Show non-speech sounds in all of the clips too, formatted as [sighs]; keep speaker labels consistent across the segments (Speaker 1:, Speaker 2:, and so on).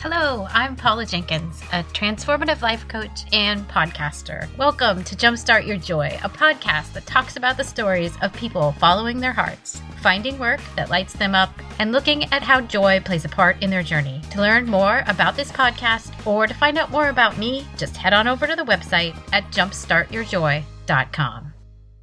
Speaker 1: Hello, I'm Paula Jenkins, a transformative life coach and podcaster. Welcome to Jumpstart Your Joy, a podcast that talks about the stories of people following their hearts, finding work that lights them up, and looking at how joy plays a part in their journey. To learn more about this podcast or to find out more about me, just head on over to the website at jumpstartyourjoy.com.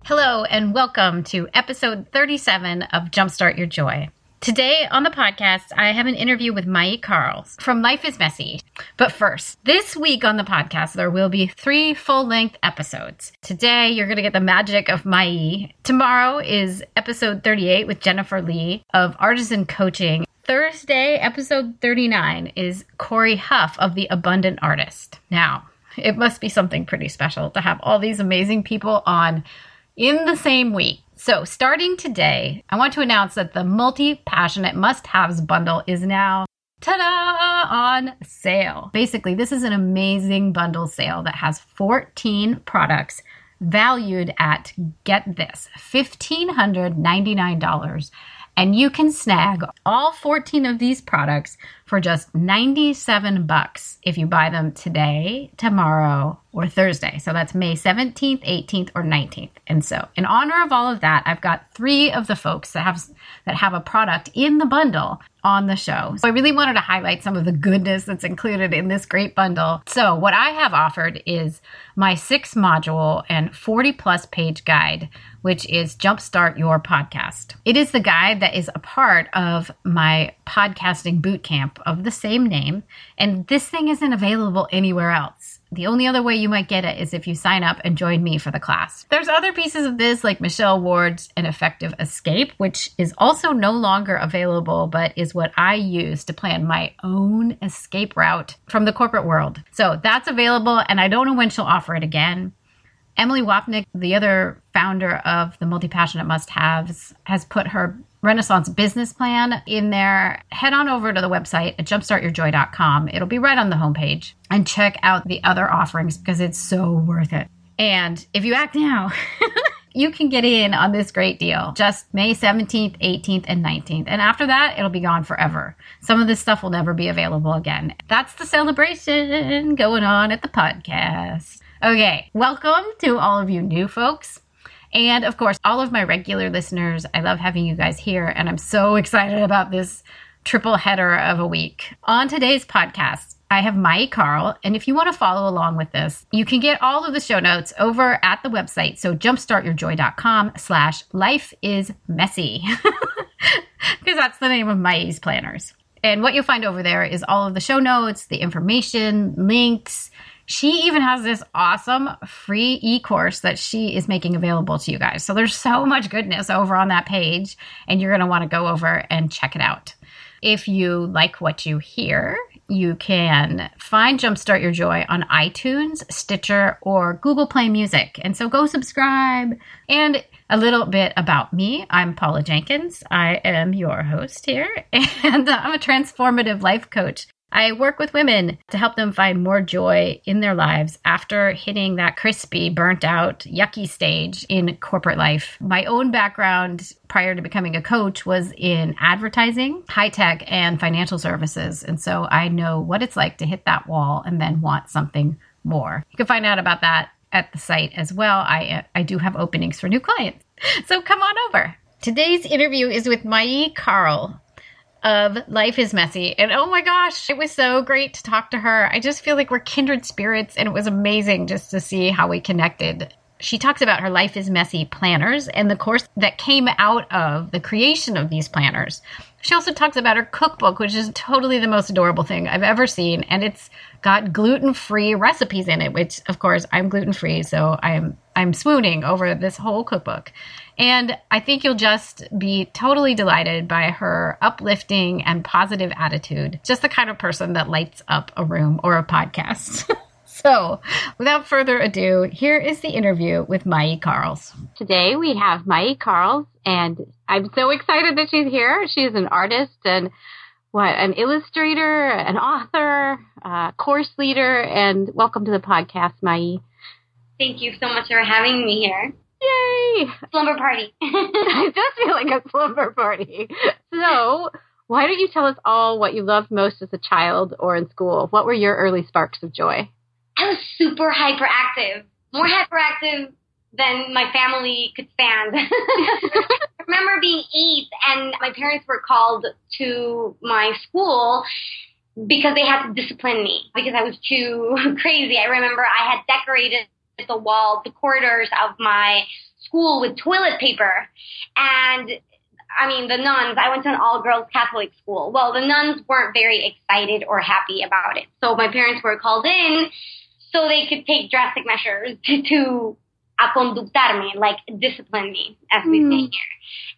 Speaker 1: Hello, and welcome to episode 37 of Jumpstart Your Joy. Today on the podcast, I have an interview with Mayi Carles from Life is Messy. But first, this week on the podcast, there will be three full length episodes. Today, you're going to get the magic of Mayi. Tomorrow is episode 38 with Jennifer Lee of Artizen Coaching. Thursday, episode 39 is Corey Huff of The Abundant Artist. Now, it must be something pretty special to have all these amazing people on in the same week. So, starting today, I want to announce that the multi passionate must haves bundle is now ta-da on sale. Basically, this is an amazing bundle sale that has 14 products valued at get this $1599 and you can snag all 14 of these products for just 97 bucks if you buy them today, tomorrow, or Thursday. So that's May 17th, 18th, or 19th. And so, in honor of all of that, I've got 3 of the folks that have that have a product in the bundle on the show. So I really wanted to highlight some of the goodness that's included in this great bundle. So, what I have offered is my 6 module and 40 plus page guide which is Jumpstart Your Podcast. It is the guide that is a part of my podcasting boot camp of the same name, and this thing isn't available anywhere else. The only other way you might get it is if you sign up and join me for the class. There's other pieces of this, like Michelle Ward's An Effective Escape, which is also no longer available, but is what I use to plan my own escape route from the corporate world. So that's available, and I don't know when she'll offer it again. Emily Wapnick, the other founder of the Multi Passionate Must Haves, has put her Renaissance business plan in there. Head on over to the website at jumpstartyourjoy.com. It'll be right on the homepage and check out the other offerings because it's so worth it. And if you act now, [laughs] you can get in on this great deal just May 17th, 18th, and 19th. And after that, it'll be gone forever. Some of this stuff will never be available again. That's the celebration going on at the podcast. Okay, welcome to all of you new folks. And of course, all of my regular listeners, I love having you guys here, and I'm so [laughs] excited about this triple header of a week. On today's podcast, I have Mayi Carl, and if you want to follow along with this, you can get all of the show notes over at the website. So jumpstartyourjoy.com slash life is messy. [laughs] Because that's the name of Mayi's planners. And what you'll find over there is all of the show notes, the information, links, she even has this awesome free e course that she is making available to you guys. So there's so much goodness over on that page, and you're going to want to go over and check it out. If you like what you hear, you can find Jumpstart Your Joy on iTunes, Stitcher, or Google Play Music. And so go subscribe. And a little bit about me I'm Paula Jenkins. I am your host here, [laughs] and I'm a transformative life coach I work with women to help them find more joy in their lives after hitting that crispy, burnt out, yucky stage in corporate life. My own background prior to becoming a coach was in advertising, high tech, and financial services. And so I know what it's like to hit that wall and then want something more. You can find out about that at the site as well. I, I do have openings for new clients. [laughs] So come on over. Today's interview is with Mayi Carl, of Life is Messy. And oh my gosh, it was so great to talk to her. I just feel like we're kindred spirits, and it was amazing just to see how we connected. She talks about her Life is Messy planners and the course that came out of the creation of these planners. She also talks about her cookbook, which is totally the most adorable thing I've ever seen. And it's got gluten free recipes in it, which, of course, I'm gluten free. So I'm, I'm swooning over this whole cookbook. And I think you'll just be totally delighted by her uplifting and positive attitude. Just the kind of person that lights up a room or a podcast. [laughs] so, without further ado, here is the interview with Mayi Carles. Today we have Mayi Carles, and I'm so excited that she's here. She's an artist and what an illustrator, an author, a course leader, and welcome to the podcast, Mayi.
Speaker 2: Thank you so much for having me here.
Speaker 1: Yay!
Speaker 2: Slumber party.
Speaker 1: it does feel like a slumber party. So, why don't you tell us all what you loved most as a child or in school? What were your early sparks of joy?
Speaker 2: I was super hyperactive, more hyperactive than my family could stand. [laughs] I remember being eight and my parents were called to my school because they had to discipline me because I was too [laughs] crazy. I remember I had decorated the wall, the corridors of my school with toilet paper and I mean, the nuns, I went to an all girls Catholic school. Well, the nuns weren't very excited or happy about it. So my parents were called in so they could take drastic measures to, [laughs] to aconductarme, like discipline me, as we mm. say here.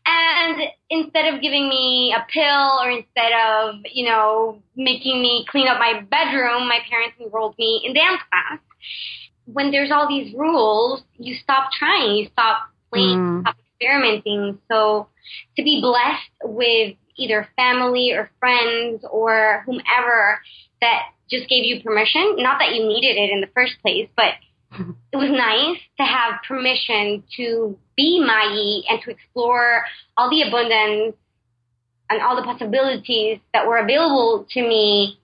Speaker 2: And instead of giving me a pill or instead of, you know, making me clean up my bedroom, my parents enrolled me in dance class. When there's all these rules, you stop trying, you stop playing, mm. stop experimenting. So to be blessed with either family or friends or whomever that just gave you permission, not that you needed it in the first place, but [laughs] it was nice to have permission to be Mayi and to explore all the abundance and all the possibilities that were available to me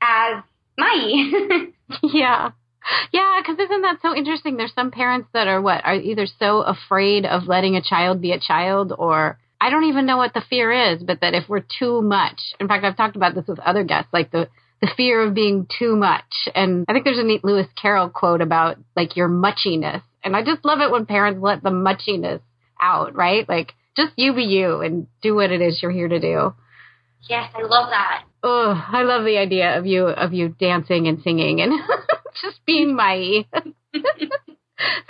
Speaker 2: as Mayi. [laughs]
Speaker 1: yeah. [laughs] Yeah, because isn't that so interesting? There's some parents that are what are either so afraid of letting a child be a child, or I don't even know what the fear is, but that if we're too much, in fact, I've talked about this with other guests, like the the fear of being too much. And I think there's a neat Lewis Carroll quote about like your muchiness, and I just love it when parents let the muchiness out, right? Like just you be you and do what it is you're here to do.
Speaker 2: Yes, I love that.
Speaker 1: Oh, I love the idea of you of you dancing and singing and [laughs] just being my. [laughs]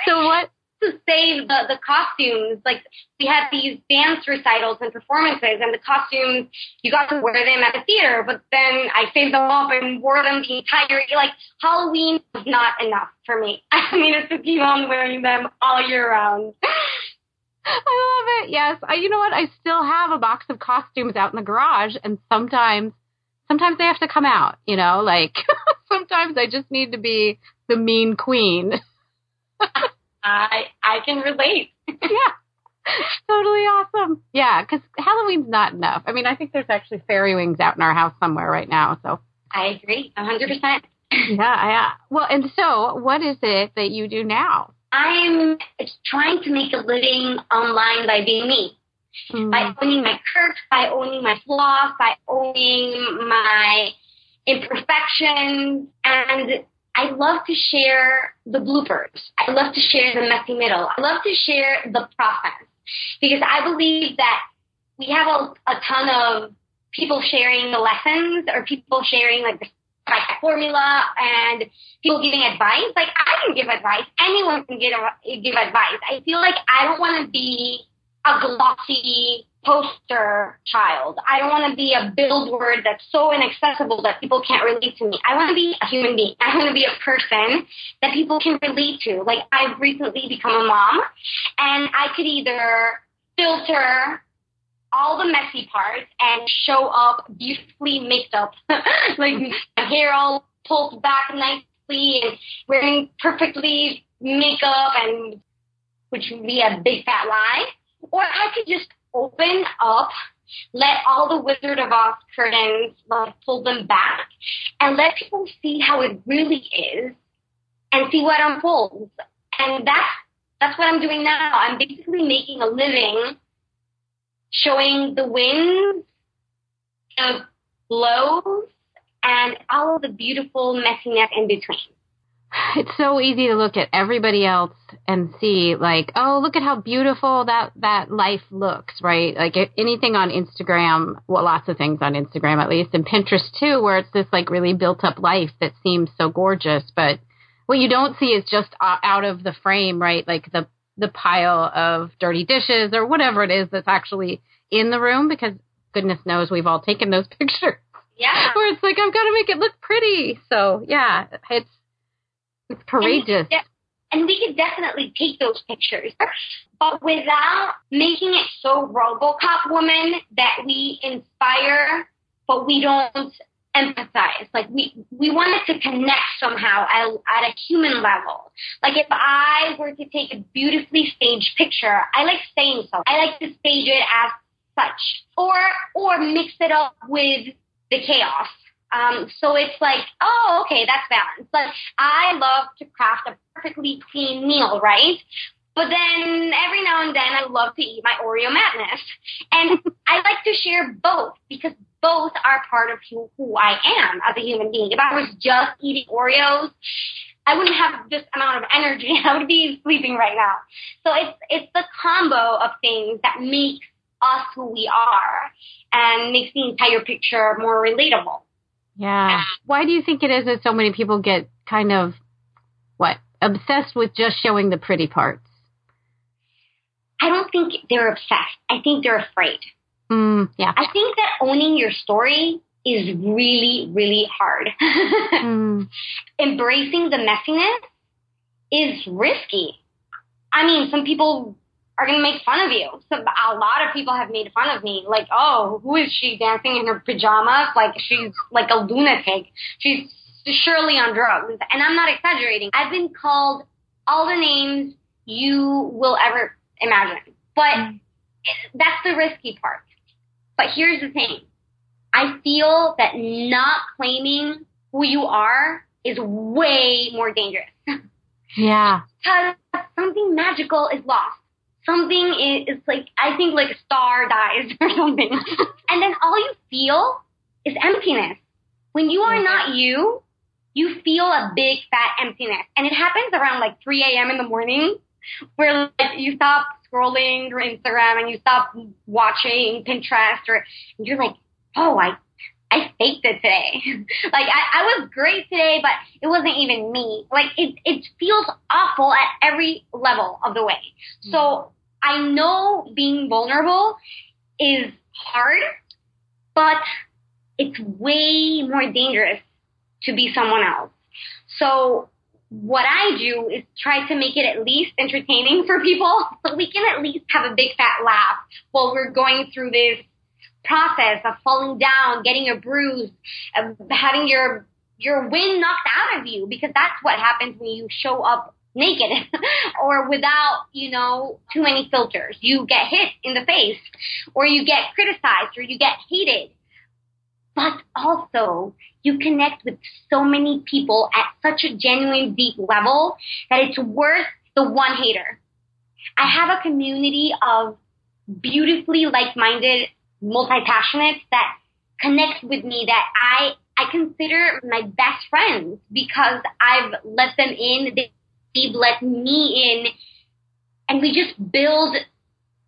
Speaker 1: so what?
Speaker 2: To save the the costumes, like we had these dance recitals and performances, and the costumes you got to wear them at the theater, but then I saved them up and wore them the entire like Halloween was not enough for me. [laughs] I needed to keep on wearing them all year round.
Speaker 1: I love it. Yes. I, you know what? I still have a box of costumes out in the garage and sometimes sometimes they have to come out, you know, like [laughs] sometimes I just need to be the mean queen. [laughs]
Speaker 2: I I can relate. [laughs]
Speaker 1: yeah. Totally awesome. Yeah, because Halloween's not enough. I mean, I think there's actually fairy wings out in our house somewhere right now. So
Speaker 2: I agree, a hundred percent.
Speaker 1: Yeah, yeah. Uh, well, and so what is it that you do now?
Speaker 2: I'm trying to make a living online by being me. Mm. By owning my quirks, by owning my flaws, by owning my imperfections. And I love to share the bloopers. I love to share the messy middle. I love to share the process because I believe that we have a, a ton of people sharing the lessons or people sharing like the like formula and people giving advice. Like I can give advice. Anyone can give give advice. I feel like I don't want to be a glossy poster child. I don't want to be a billboard that's so inaccessible that people can't relate to me. I want to be a human being. I want to be a person that people can relate to. Like I've recently become a mom and I could either filter all the messy parts and show up beautifully mixed up, [laughs] like my hair all pulled back nicely and wearing perfectly makeup and which would be a big fat lie. Or I could just open up, let all the Wizard of Oz curtains, like pull them back and let people see how it really is and see what unfolds. And that's, that's what I'm doing now. I'm basically making a living showing the winds, the blows, and all of the beautiful messiness in between. [sighs]
Speaker 1: It's so easy to look at everybody else and see like, oh, look at how beautiful that that life looks, right? Like anything on Instagram, well, lots of things on Instagram at least, and Pinterest too, where it's this like really built up life that seems so gorgeous, but what you don't see is just uh, out of the frame, right? Like the the pile of dirty dishes or whatever it is that's actually in the room because goodness knows we've all taken those [laughs] pictures.
Speaker 2: Yeah.
Speaker 1: Where it's like I've got to make it look pretty. So yeah, it's it's courageous.
Speaker 2: And, and we could definitely take those pictures, but without making it so RoboCop woman that we inspire, but we don't empathize. Like we we wanted to connect somehow at, at a human level. Like if I were to take a beautifully staged picture, I like saying so. I like to stage it as such, or or mix it up with the chaos. Um, so it's like, oh, okay, that's balance. But I love to craft a perfectly clean meal, right? But then every now and then I love to eat my Oreo madness. And [laughs] I like to share both because both are part of who, who I am as a human being. If I was just eating Oreos, I wouldn't have this amount of energy. [laughs] I would be sleeping right now. So it's it's the combo of things that makes us who we are and makes the entire picture more relatable.
Speaker 1: Yeah. Why do you think it is that so many people get kind of what obsessed with just showing the pretty parts?
Speaker 2: I don't think they're obsessed. I think they're afraid.
Speaker 1: Mm, yeah.
Speaker 2: I think that owning your story is really, really hard. [laughs] [laughs]
Speaker 1: mm.
Speaker 2: Embracing the messiness is risky. I mean, some people are going to make fun of you. So a lot of people have made fun of me. Like, oh, who is she dancing in her pajamas? Like she's like a lunatic. She's surely on drugs. And I'm not exaggerating. I've been called all the names you will ever imagine. But mm. that's the risky part. But here's the thing. I feel that not claiming who you are is way more dangerous.
Speaker 1: Yeah. [laughs]
Speaker 2: because something magical is lost. Something is, is like, I think like a star dies [laughs] or something. and then all you feel is emptiness. When you are not you, you feel a big fat emptiness. And it happens around like 3 a.m. in the morning where like you stop scrolling through Instagram and you stop watching Pinterest or you're like, oh, I I faked it today. [laughs] like I, I was great today, but it wasn't even me. Like it it feels awful at every level of the way. So mm-hmm. I know being vulnerable is hard, but it's way more dangerous to be someone else. So what I do is try to make it at least entertaining [laughs] for people so we can at least have a big fat laugh while we're going through this process of falling down, getting a bruise, of having your your wind knocked out of you because that's what happens when you show up naked [laughs] or without, you know, too many filters. You get hit in the face or you get criticized or you get hated. But also you connect with so many people at such a genuine deep level that it's worth the one hater. I have a community of beautifully like-minded multi-passionates that connect with me that I I consider my best friends because I've let them in, they've let me in, and we just build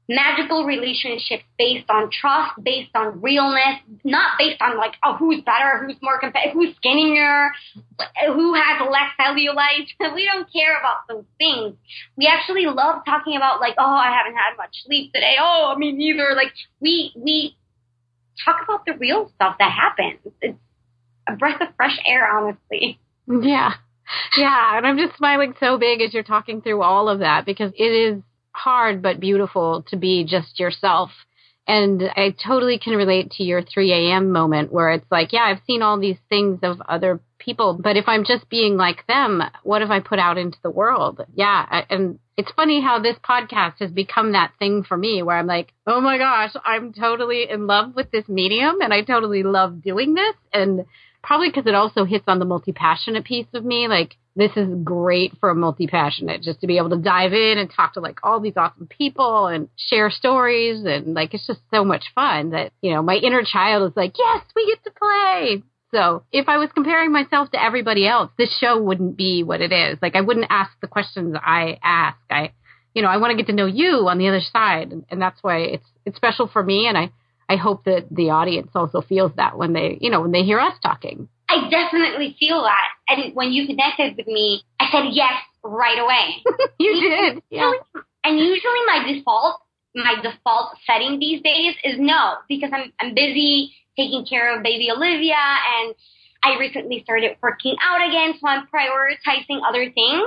Speaker 2: magical relationships based on trust, based on realness, not based on like, oh, who's better, who's more competitive, who's skinnier, who has less cellulite. [laughs] we don't care about those things. We actually love talking about like, oh, I haven't had much sleep today. Oh, I mean, neither. Like we, we talk about the real stuff that happens. It's a breath of fresh air, honestly.
Speaker 1: Yeah. Yeah. And I'm just smiling so big as you're talking through all of that because it is hard but beautiful to be just yourself. And I totally can relate to your 3 a.m. moment where it's like, yeah, I've seen all these things of other people, but if I'm just being like them, what have I put out into the world? Yeah. And it's funny how this podcast has become that thing for me where I'm like, oh my gosh, I'm totally in love with this medium and I totally love doing this. And probably because it also hits on the multi passionate piece of me. Like, this is great for a multi passionate just to be able to dive in and talk to like all these awesome people and share stories. And like, it's just so much fun that, you know, my inner child is like, yes, we get to play. So if I was comparing myself to everybody else, this show wouldn't be what it is. Like, I wouldn't ask the questions I ask. I, you know, I want to get to know you on the other side. And, and that's why it's, it's special for me. And I, I hope that the audience also feels that when they, you know, when they hear us talking.
Speaker 2: I definitely feel that. And when you connected with me, I said yes right away. [laughs]
Speaker 1: you did. Yeah.
Speaker 2: And usually my default, my default setting these days is no, because I'm, I'm busy taking care of baby Olivia and I recently started working out again, so I'm prioritizing other things.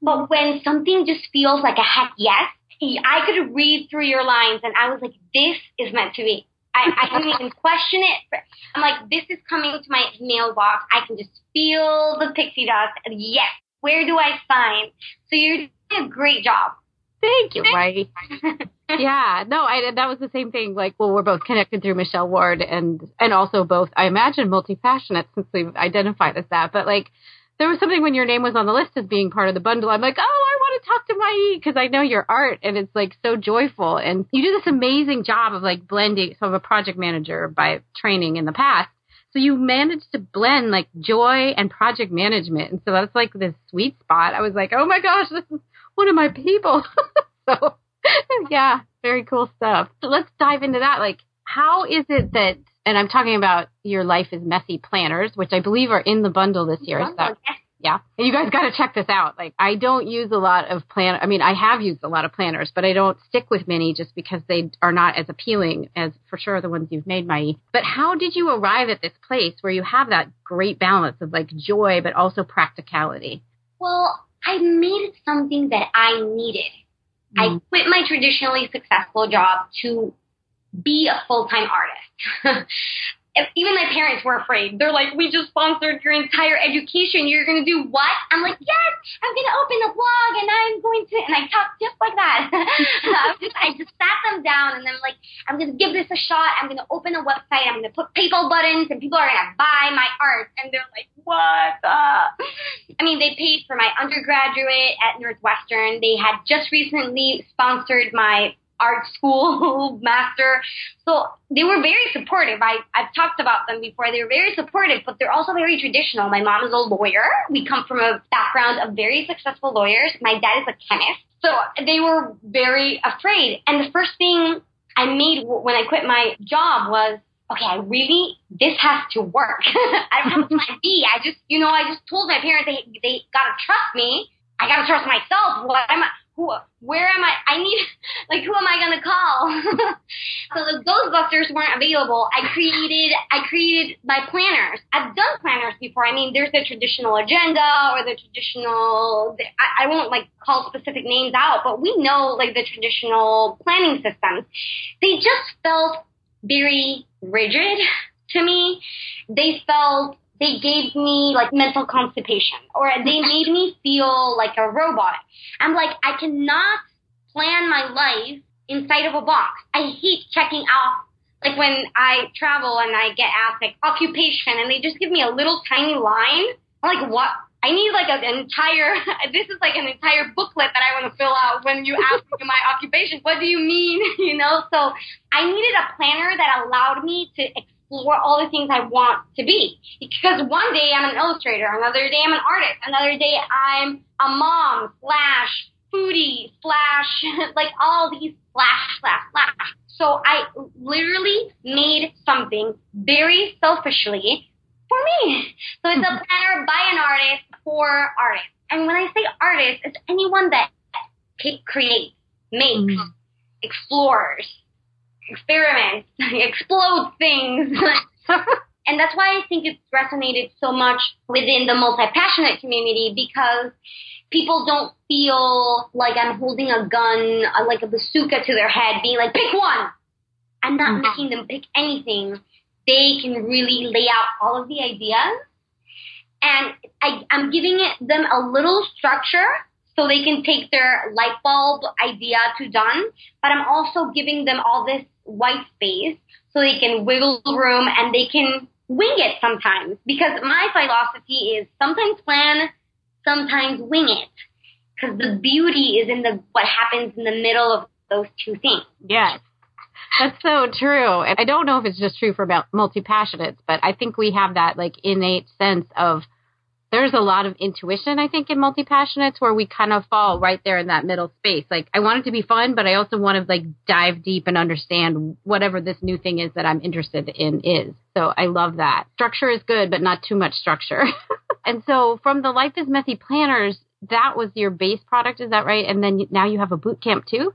Speaker 2: But when something just feels like a heck yes, I could read through your lines and I was like, this is meant to be. I, I not even question it. I'm like, this is coming to my mailbox. I can just feel the pixie dust. Yes. Where do I sign? So you're doing a great job.
Speaker 1: Thank you, Right. [laughs] yeah, no, I that was the same thing. Like, well, we're both connected through Michelle Ward, and and also both, I imagine, multi passionate since we've identified as that. But like, there was something when your name was on the list as being part of the bundle. I'm like, oh, I want to talk to Mayi because I know your art, and it's like so joyful, and you do this amazing job of like blending. So I'm a project manager by training in the past. So you managed to blend like joy and project management. And so that's like this sweet spot. I was like, oh my gosh, this is one of my people. [laughs] so [laughs] yeah, very cool stuff. So let's dive into that. Like, how is it that, and I'm talking about your life is messy planners, which I believe are in the bundle this year. Is that, yeah. And you guys got to check this out. Like, I don't use a lot of plan. I mean, I have used a lot of planners, but I don't stick with many just because they are not as appealing as for sure the ones you've made, Mayi. But how did you arrive at this place where you have that great balance of like joy, but also practicality?
Speaker 2: Well, I made it something that I needed. Mm. I quit my traditionally successful job to be a full time artist. [laughs] even my parents were afraid. They're like, we just sponsored your entire education. You're going to do what? I'm like, yes, I'm going to open a blog and I'm going to, and I talk just like that. [laughs] I, just, I just sat them down and I'm like, I'm going to give this a shot. I'm going to open a website. I'm going to put PayPal buttons and people are going to buy my art. And they're like, what? [laughs] I mean, they paid for my undergraduate at Northwestern. They had just recently sponsored my art school [laughs] master. So they were very supportive. I, I've talked about them before. They were very supportive, but they're also very traditional. My mom is a lawyer. We come from a background of very successful lawyers. My dad is a chemist. So they were very afraid. And the first thing I made when I quit my job was, okay, I really, this has to work. [laughs] I don't have a plan B. I just, you know, I just told my parents they, they gotta trust me. I gotta trust myself. What am I? Where am I? I need, [laughs] like, who am I going to call? [laughs] so the Ghostbusters weren't available. I created, I created my planners. I've done planners before. I mean, there's the traditional agenda or the traditional, I, I won't like call specific names out, but we know like the traditional planning systems. They just felt very rigid to me. They felt they gave me like mental constipation or they [laughs] made me feel like a robot. I'm like, I cannot plan my life inside of a box. I hate checking off. Like when I travel and I get asked like occupation and they just give me a little tiny line. I'm like, what? I need like an entire, [laughs] this is like an entire booklet that I want to fill out when you [laughs] ask me my occupation. What do you mean? You know, so I needed a planner that allowed me to explore all the things I want to be. Because one day I'm an illustrator, another day I'm an artist, another day I'm a mom slash foodie slash [laughs] like all these slash slash slash. So I literally made something very selfishly for me. So it's a [laughs] planner by an artist for artists. And when I say artist, it's anyone that creates, makes, mm-hmm. explores, experiments, [laughs] explode things. [laughs] and that's why I think it's resonated so much within the multi-passionate community because people don't feel like I'm holding a gun, uh, like a bazooka to their head, being like, pick one. I'm not mm-hmm. making them pick anything. They can really lay out all of the ideas. And I, I'm giving it, them a little structure so they can take their light bulb idea to done. But I'm also giving them all this white space so they can wiggle room and they can wing it sometimes. Because my philosophy is sometimes plan, sometimes wing it. Because the beauty is in the what happens in the middle of those two things.
Speaker 1: Yes. That's so true. And I don't know if it's just true for multi passionates, but I think we have that like innate sense of there's a lot of intuition, I think, in multi passionates where we kind of fall right there in that middle space. Like, I want it to be fun, but I also want to like dive deep and understand whatever this new thing is that I'm interested in is. So I love that. Structure is good, but not too much structure. [laughs] and so from the Life is Messy planners, that was your base product, is that right? And then now you have a boot camp too?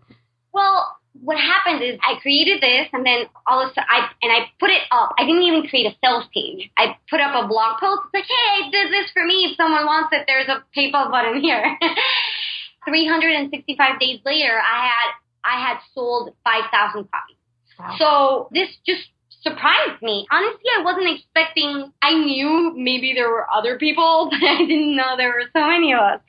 Speaker 2: Well, what happened is I created this and then all of a sudden I and I put it up. I didn't even create a sales page. I put up a blog post. It's like, hey, I did this for me. If someone wants it, there's a PayPal button here. [laughs] 365 days later, I had I had sold 5,000 copies. Wow. So this just surprised me. Honestly, I wasn't expecting. I knew maybe there were other people, [laughs] but I didn't know there were so many of us.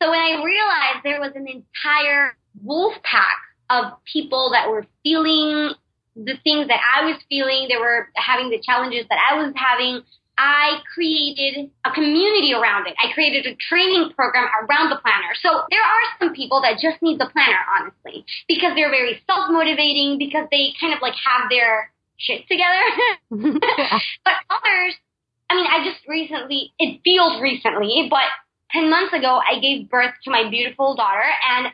Speaker 2: So when I realized there was an entire wolf pack of people that were feeling the things that I was feeling. They were having the challenges that I was having. I created a community around it. I created a training program around the planner. So there are some people that just need the planner, honestly, because they're very self motivating, because they kind of like have their shit together. [laughs] [laughs] but others, I mean, I just recently, it feels recently, but 10 months ago, I gave birth to my beautiful daughter and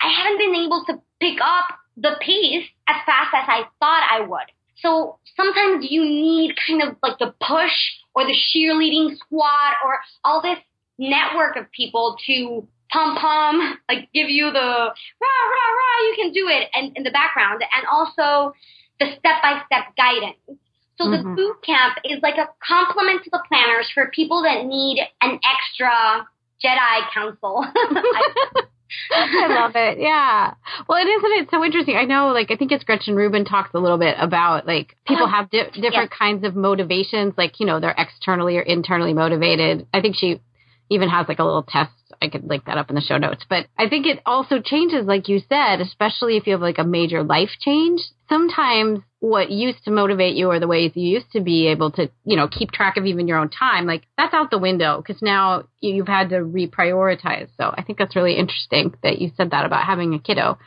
Speaker 2: I haven't been able to pick up the pace as fast as I thought I would. So sometimes you need kind of like the push or the cheerleading squad or all this network of people to pom pom, like give you the rah, rah, rah, you can do it and in the background and also the step by step guidance. So mm-hmm. the boot camp is like a complement to the planners for people that need an extra Jedi counsel. [laughs]
Speaker 1: I love it. Yeah. Well, and isn't it so interesting? I know, like, I think it's Gretchen Rubin talks a little bit about, like, people uh-huh. have di- different kinds of motivations. Like, you know, they're externally or internally motivated. I think she even has, like, a little test I could link that up in the show notes. But I think it also changes, like you said, especially if you have like a major life change. Sometimes what used to motivate you or the ways you used to be able to, you know, keep track of even your own time, like that's out the window because now you've had to reprioritize. So I think that's really interesting that you said that about having a kiddo.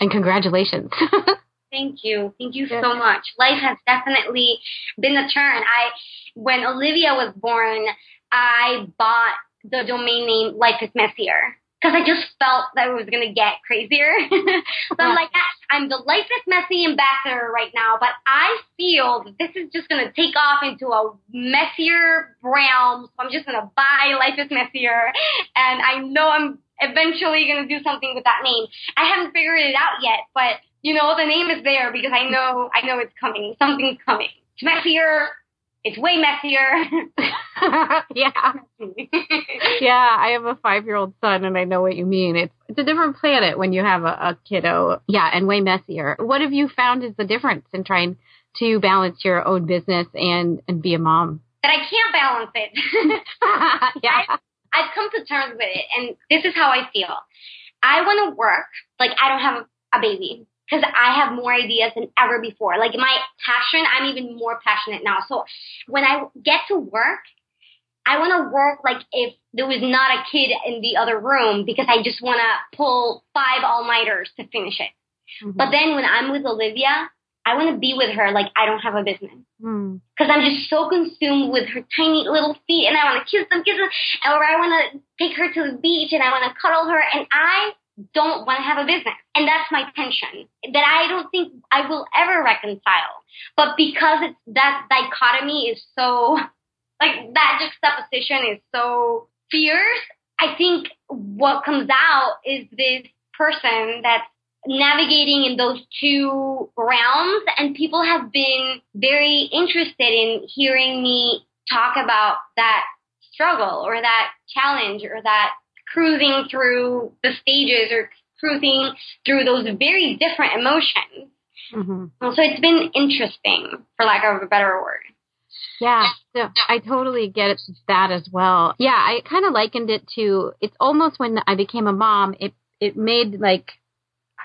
Speaker 1: And congratulations. [laughs]
Speaker 2: Thank you. Thank you so much. Life has definitely been a turn. I, when Olivia was born, I bought the domain name Life is Messier because I just felt that it was going to get crazier. [laughs] so I'm like, I'm the Life is Messy ambassador right now, but I feel that this is just going to take off into a messier realm. So I'm just going to buy Life is Messier. And I know I'm eventually going to do something with that name. I haven't figured it out yet, but you know, the name is there because I know, I know it's coming. Something's coming. It's messier. It's way messier. [laughs]
Speaker 1: yeah. [laughs] yeah, I have a five year old son and I know what you mean. It's it's a different planet when you have a, a kiddo. Yeah, and way messier. What have you found is the difference in trying to balance your own business and, and be a mom?
Speaker 2: That I can't balance it. [laughs] yeah. I, I've come to terms with it and this is how I feel. I want to work like I don't have a, a baby because I have more ideas than ever before. Like my passion, I'm even more passionate now. So when I get to work, I want to work like if there was not a kid in the other room because I just want to pull five all nighters to finish it. Mm-hmm. But then when I'm with Olivia, I want to be with her like I don't have a business. Because mm. I'm just so consumed with her tiny little feet and I want to kiss them, kiss them, or I want to take her to the beach and I want to cuddle her and I don't want to have a business. And that's my tension that I don't think I will ever reconcile. But because it's that dichotomy is so like that juxtaposition is so fierce. I think what comes out is this person that's navigating in those two realms and people have been very interested in hearing me talk about that struggle or that challenge or that cruising through the stages or cruising through those very different emotions. Mm-hmm. So it's been interesting, for lack of a better word.
Speaker 1: Yeah, so I totally get it. that as well. Yeah, I kind of likened it to it's almost when I became a mom, it it made like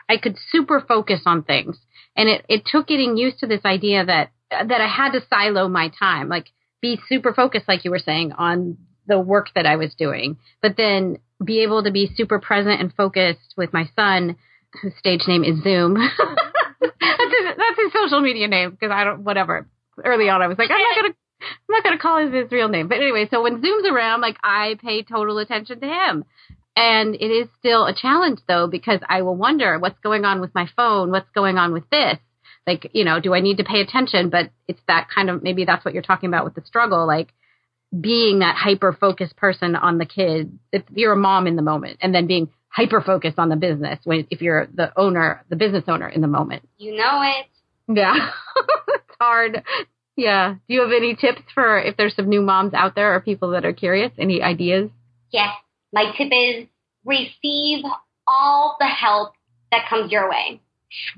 Speaker 1: I could super focus on things, and it it took getting used to this idea that that I had to silo my time, like be super focused, like you were saying, on the work that I was doing, but then be able to be super present and focused with my son, whose stage name is Zoom. [laughs] that's, his, that's his social media name because I don't whatever. Early on, I was like, I'm not gonna I'm not going to call him his real name. But anyway, so when Zoom's around, like I pay total attention to him. And it is still a challenge though, because I will wonder what's going on with my phone? What's going on with this? Like, you know, do I need to pay attention? But it's that kind of, maybe that's what you're talking about with the struggle, like being that hyper focused person on the kid. If you're a mom in the moment and then being hyper focused on the business when, if you're the owner, the business owner in the moment.
Speaker 2: You know it.
Speaker 1: Yeah. [laughs] it's hard yeah. Do you have any tips for if there's some new moms out there or people that are curious? Any ideas?
Speaker 2: Yes. My tip is receive all the help that comes your way.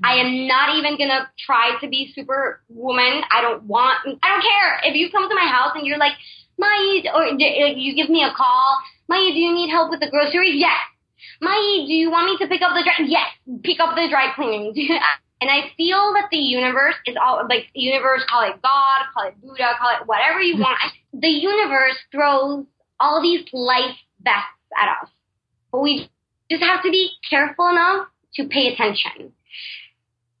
Speaker 2: I am not even gonna try to be super woman. I don't want, I don't care. If you come to my house and you're like, Maya, or uh, you give me a call, Maya, do you need help with the groceries? Yes. Mayi, do you want me to pick up the dry? Yes, pick up the dry cleaning. [laughs] and I feel that the universe is all like the universe, call it God, call it Buddha, call it whatever you want. [laughs] the universe throws all these life vests at us, but we just have to be careful enough to pay attention.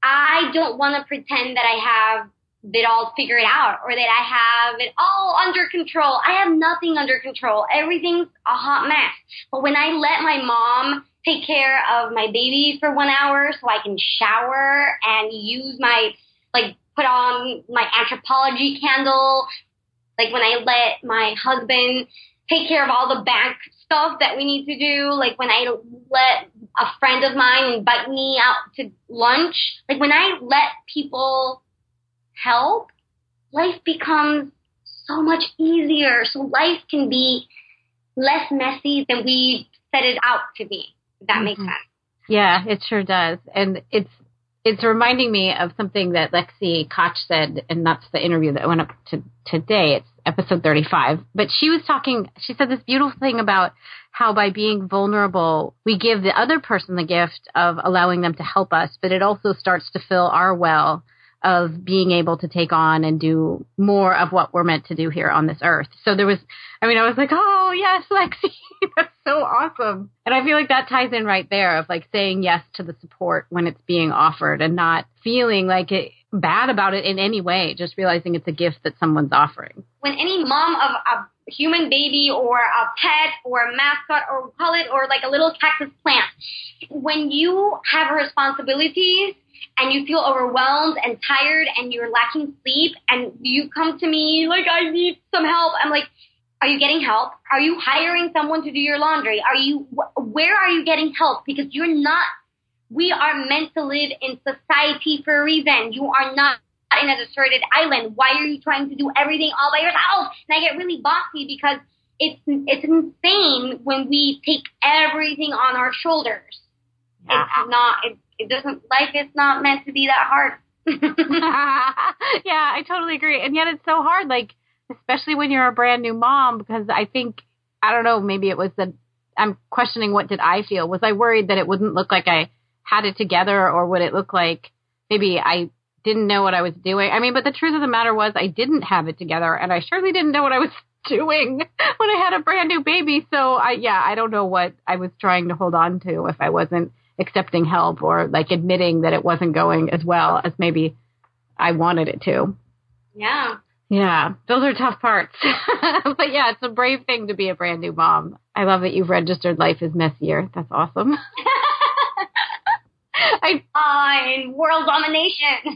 Speaker 2: I don't want to pretend that I have it all it out or that I have it all under control. I have nothing under control. Everything's a hot mess. But when I let my mom take care of my baby for one hour so I can shower and use my, like, put on my Anthropologie candle, like when I let my husband take care of all the bank stuff that we need to do, like when I let a friend of mine invite me out to lunch, like when I let people help, life becomes so much easier. So life can be less messy than we set it out to be. If that mm-hmm. makes sense.
Speaker 1: Yeah, it sure does. And it's it's reminding me of something that Lexi Koch said, and that's the interview that went up to today. It's episode 35. But she was talking, she said this beautiful thing about how by being vulnerable, we give the other person the gift of allowing them to help us, but it also starts to fill our well of being able to take on and do more of what we're meant to do here on this earth. So there was, I mean, I was like, oh, yes, [laughs] Lexi, that's so awesome. And I feel like that ties in right there of like saying yes to the support when it's being offered and not feeling like it bad about it in any way, just realizing it's a gift that someone's offering.
Speaker 2: When any mom of a human baby or a pet or a mascot or call it or like a little cactus plant, when you have responsibilities and you feel overwhelmed and tired and you're lacking sleep and you come to me like I need some help. I'm like, are you getting help? Are you hiring someone to do your laundry? Are you where are you getting help? Because you're not we are meant to live in society for a reason. You are not in a deserted island. Why are you trying to do everything all by yourself? And I get really bossy because it's it's insane when we take everything on our shoulders. Yeah. It's not. It, it doesn't. Life is not meant to be that hard. [laughs]
Speaker 1: yeah, I totally agree. And yet it's so hard. Like especially when you're a brand new mom, because I think I don't know. Maybe it was the I'm questioning what did I feel. Was I worried that it wouldn't look like I had it together, or would it look like maybe I didn't know what I was doing? I mean, but the truth of the matter was I didn't have it together, and I surely didn't know what I was [laughs] doing when I had a brand new baby. So I, yeah, I don't know what I was trying to hold on to if I wasn't accepting help or like admitting that it wasn't going as well as maybe I wanted it to.
Speaker 2: Yeah.
Speaker 1: Yeah, those are tough parts. [laughs] but yeah, it's a brave thing to be a brand new mom. I love that you've registered life is messier. That's awesome. [laughs]
Speaker 2: I fine world domination. [laughs]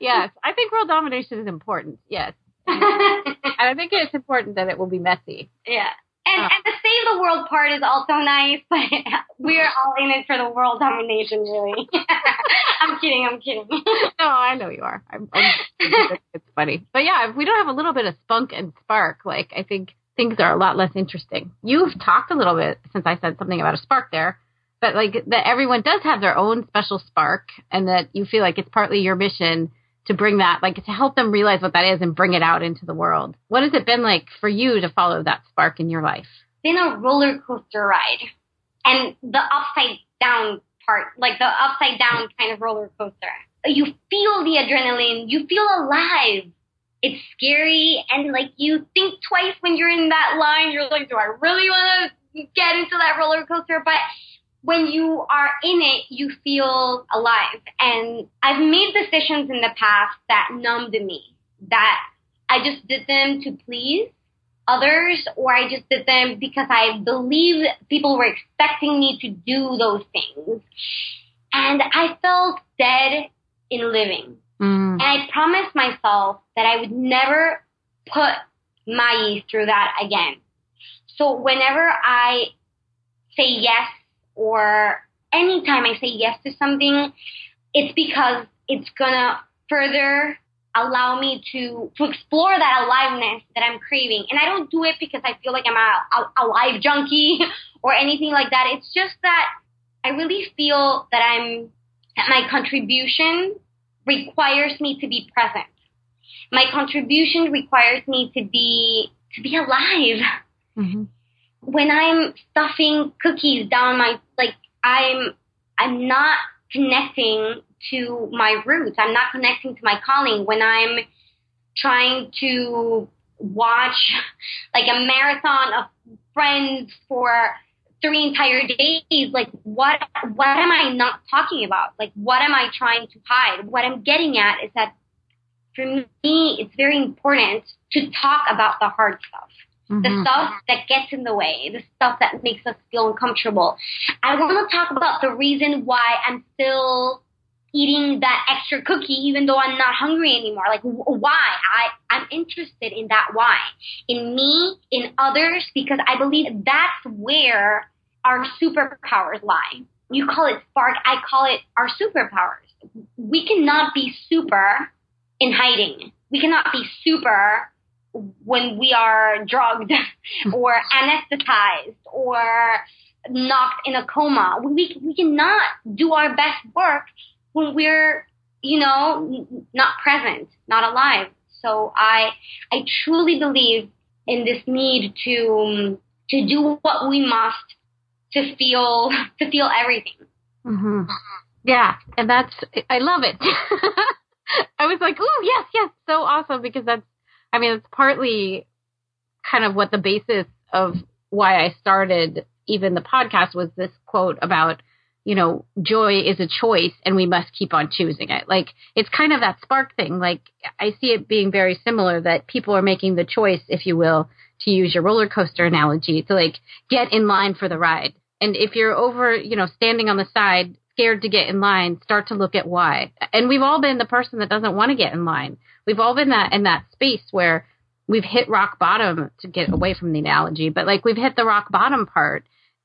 Speaker 1: yes, I think world domination is important. Yes, and I think it's important that it will be messy.
Speaker 2: Yeah. And, and the save the world part is also nice, but [laughs] we're all in it for the world domination, really. [laughs] I'm kidding, I'm kidding. [laughs]
Speaker 1: no, I know you are. I'm, I'm, it's funny. But yeah, if we don't have a little bit of spunk and spark, like, I think things are a lot less interesting. You've talked a little bit since I said something about a spark there, but like that everyone does have their own special spark and that you feel like it's partly your mission to bring that, like to help them realize what that is and bring it out into the world. What has it been like for you to follow that spark in your life?
Speaker 2: It's Been a roller coaster ride and the upside down part, like the upside down kind of roller coaster. You feel the adrenaline, you feel alive. It's scary and like you think twice when you're in that line. You're like, do I really want to get into that roller coaster? But when you are in it, you feel alive. And I've made decisions in the past that numbed me, that I just did them to please others, or I just did them because I believed people were expecting me to do those things. And I felt dead in living. Mm. And I promised myself that I would never put my through that again. So whenever I say yes or anytime I say yes to something, it's because it's gonna further allow me to to explore that aliveness that I'm craving. And I don't do it because I feel like I'm a, a, a live junkie [laughs] or anything like that. It's just that I really feel that I'm that my contribution requires me to be present. My contribution requires me to be to be alive. Mm-hmm. When I'm stuffing cookies down my like I'm I'm not connecting to my roots. I'm not connecting to my calling. When I'm trying to watch [laughs] like a marathon of friends for three entire days like what what am i not talking about? Like what am i trying to hide? What i'm getting at is that for me it's very important to talk about the hard stuff mm-hmm. the stuff that gets in the way the stuff that makes us feel uncomfortable i want to talk about the reason why i'm still eating that extra cookie even though I'm not hungry anymore. Like why? I I'm interested in that why. In me, in others because I believe that's where our superpowers lie. You call it spark, I call it our superpowers. We cannot be super in hiding. We cannot be super when we are drugged [laughs] or anesthetized or knocked in a coma. We, we cannot do our best work when we're, you know, not present, not alive. So I, I truly believe in this need to, to do what we must to feel, [laughs] to feel everything.
Speaker 1: Mm-hmm. Yeah. And that's, I love it. [laughs] I was like, oh, yes, yes, so awesome because that's, I mean, it's partly kind of what the basis of why I started even the podcast was this quote about you know, joy is a choice and we must keep on choosing it. Like it's kind of that spark thing. Like I see it being very similar that people are making the choice, if you will, to use your roller coaster analogy, to like get in line for the ride. And if you're over, you know, standing on the side, scared to get in line, start to look at why. And we've all been the person that doesn't want to get in line. We've all been that in that space where we've hit rock bottom to get away from the analogy, but like we've hit the rock bottom part.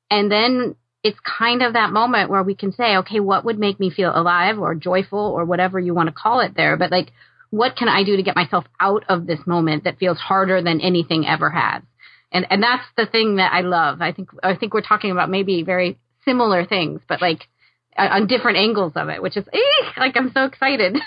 Speaker 1: And then it's kind of that moment where we can say, okay, what would make me feel alive or joyful or whatever you want to call it there? But like, what can I do to get myself out of this moment that feels harder than anything ever has? And, and that's the thing that I love. I think, I think we're talking about maybe very similar things, but like on different angles of it, which is eh, like, I'm so excited.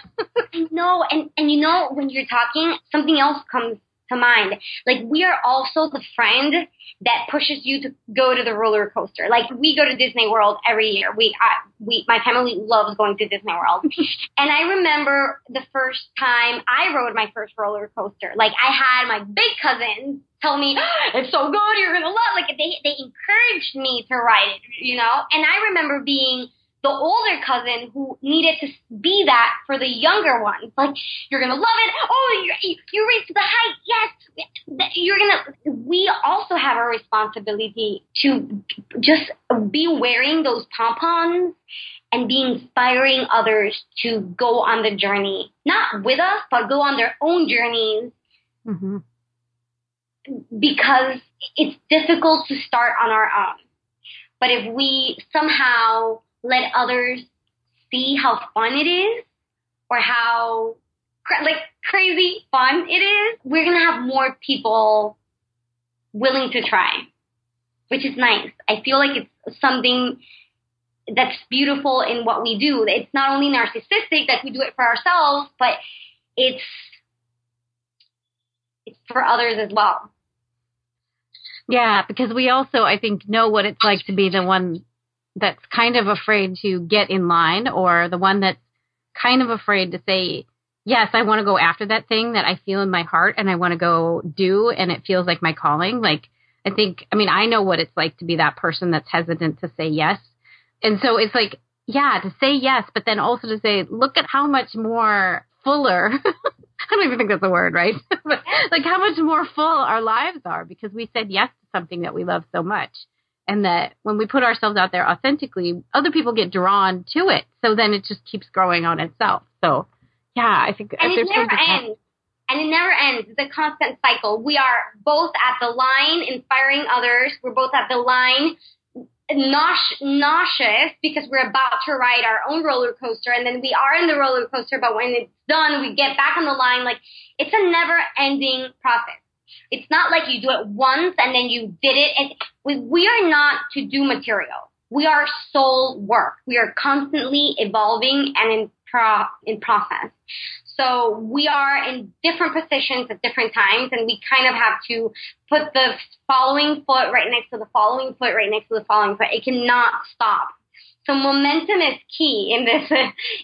Speaker 1: [laughs]
Speaker 2: no, and, and you know, when you're talking, something else comes to mind. Like we are also the friend that pushes you to go to the roller coaster. Like we go to Disney World every year. We, I, we, my family loves going to Disney World. [laughs] and I remember the first time I rode my first roller coaster. Like I had my big cousins tell me it's so good, you're gonna love. Like they they encouraged me to ride it, you know. And I remember being the older cousin who needed to be that for the younger one. Like, you're gonna love it. Oh, you you reached the height. Yes, you're gonna. We also have a responsibility to just be wearing those pom poms and be inspiring others to go on the journey, not with us, but go on their own journeys. Mm-hmm. Because it's difficult to start on our own. But if we somehow let others see how fun it is or how like crazy fun it is, we're going to have more people willing to try, which is nice. I feel like it's something that's beautiful in what we do. It's not only narcissistic that we do it for ourselves, but it's it's for others as well.
Speaker 1: Yeah, because we also I think know what it's like to be the one that's kind of afraid to get in line or the one that's kind of afraid to say, yes, I want to go after that thing that I feel in my heart and I want to go do and it feels like my calling. Like, I think, I mean, I know what it's like to be that person that's hesitant to say yes. And so it's like, yeah, to say yes, but then also to say, look at how much more fuller. [laughs] I don't even think that's a word, right? [laughs] but like how much more full our lives are because we said yes to something that we love so much and that when we put ourselves out there authentically, other people get drawn to it. So then it just keeps growing on itself. So yeah, I think
Speaker 2: and it never ends. And it never ends. It's a constant cycle. We are both at the line inspiring others. We're both at the line nauseous because we're about to ride our own roller coaster and then we are in the roller coaster, but when it's done, we get back on the line. Like it's a never ending process. It's not like you do it once and then you did it. And we, we are not to do material. We are soul work. We are constantly evolving and in pro, in process. So we are in different positions at different times and we kind of have to put the following foot right next to the following foot right next to the following foot. It cannot stop. So momentum is key in this